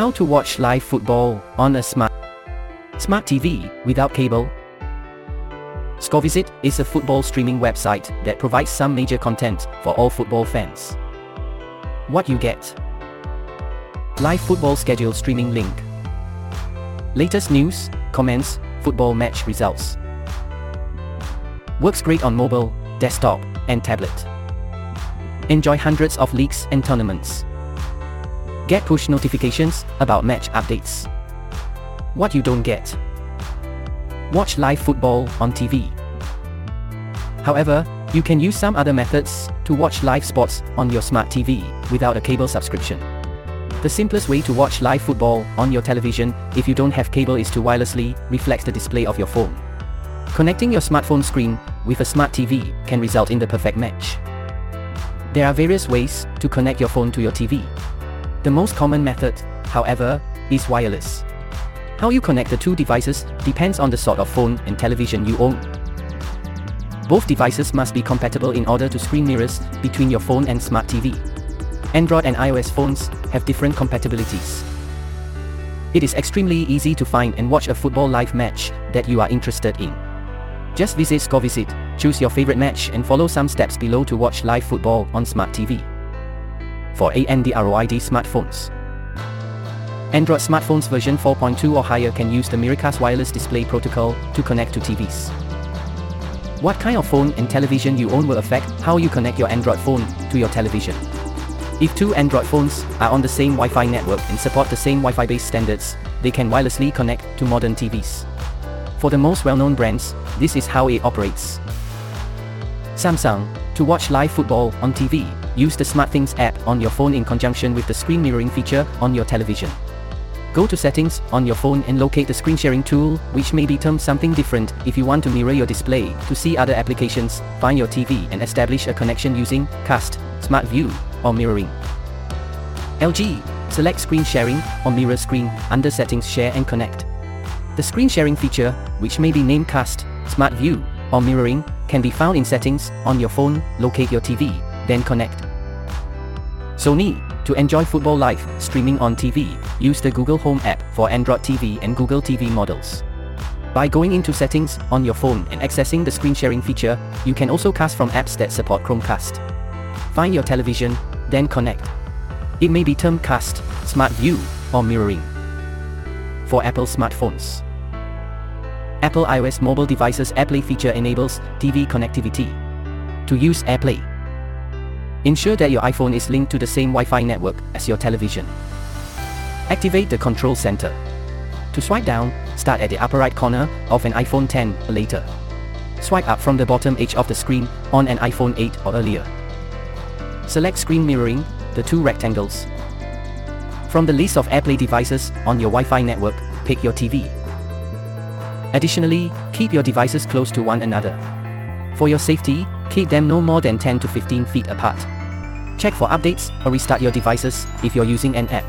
How to watch live football on a smart smart TV without cable. Scorevisit is a football streaming website that provides some major content for all football fans. What you get Live football schedule streaming link. Latest news, comments, football match results. Works great on mobile, desktop, and tablet. Enjoy hundreds of leagues and tournaments. Get push notifications about match updates. What you don't get. Watch live football on TV. However, you can use some other methods to watch live sports on your smart TV without a cable subscription. The simplest way to watch live football on your television if you don't have cable is to wirelessly reflect the display of your phone. Connecting your smartphone screen with a smart TV can result in the perfect match. There are various ways to connect your phone to your TV. The most common method, however, is wireless. How you connect the two devices depends on the sort of phone and television you own. Both devices must be compatible in order to screen mirrors between your phone and smart TV. Android and iOS phones have different compatibilities. It is extremely easy to find and watch a football live match that you are interested in. Just visit Scorevisit, choose your favorite match and follow some steps below to watch live football on smart TV for Android smartphones. Android smartphones version 4.2 or higher can use the Miracast wireless display protocol to connect to TVs. What kind of phone and television you own will affect how you connect your Android phone to your television. If two Android phones are on the same Wi-Fi network and support the same Wi-Fi based standards, they can wirelessly connect to modern TVs. For the most well-known brands, this is how it operates. Samsung, to watch live football on TV, use the SmartThings app on your phone in conjunction with the screen mirroring feature on your television. Go to settings on your phone and locate the screen sharing tool, which may be termed something different if you want to mirror your display to see other applications, find your TV and establish a connection using Cast, Smart View, or Mirroring. LG, select Screen Sharing or Mirror Screen under Settings Share and Connect. The screen sharing feature, which may be named Cast, Smart View, or Mirroring, can be found in Settings on your phone, locate your TV, then connect. Sony, to enjoy football live, streaming on TV, use the Google Home app for Android TV and Google TV models. By going into settings on your phone and accessing the screen sharing feature, you can also cast from apps that support Chromecast. Find your television, then connect. It may be termed cast, smart view, or mirroring. For Apple smartphones. Apple iOS mobile devices AirPlay feature enables TV connectivity. To use AirPlay, ensure that your iPhone is linked to the same Wi-Fi network as your television. Activate the control center. To swipe down, start at the upper right corner of an iPhone 10 or later. Swipe up from the bottom edge of the screen on an iPhone 8 or earlier. Select screen mirroring, the two rectangles. From the list of AirPlay devices on your Wi-Fi network, pick your TV. Additionally, keep your devices close to one another. For your safety, keep them no more than 10 to 15 feet apart. Check for updates or restart your devices if you're using an app.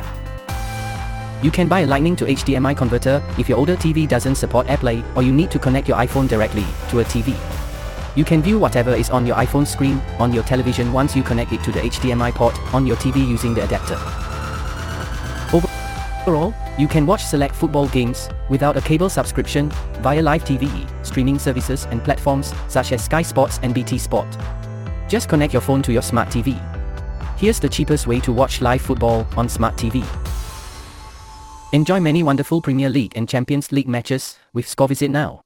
You can buy a Lightning to HDMI converter if your older TV doesn't support AirPlay or you need to connect your iPhone directly to a TV. You can view whatever is on your iPhone screen on your television once you connect it to the HDMI port on your TV using the adapter. Overall, you can watch select football games without a cable subscription via live TV, streaming services and platforms such as Sky Sports and BT Sport. Just connect your phone to your smart TV. Here's the cheapest way to watch live football on smart TV. Enjoy many wonderful Premier League and Champions League matches with Scorevisit now.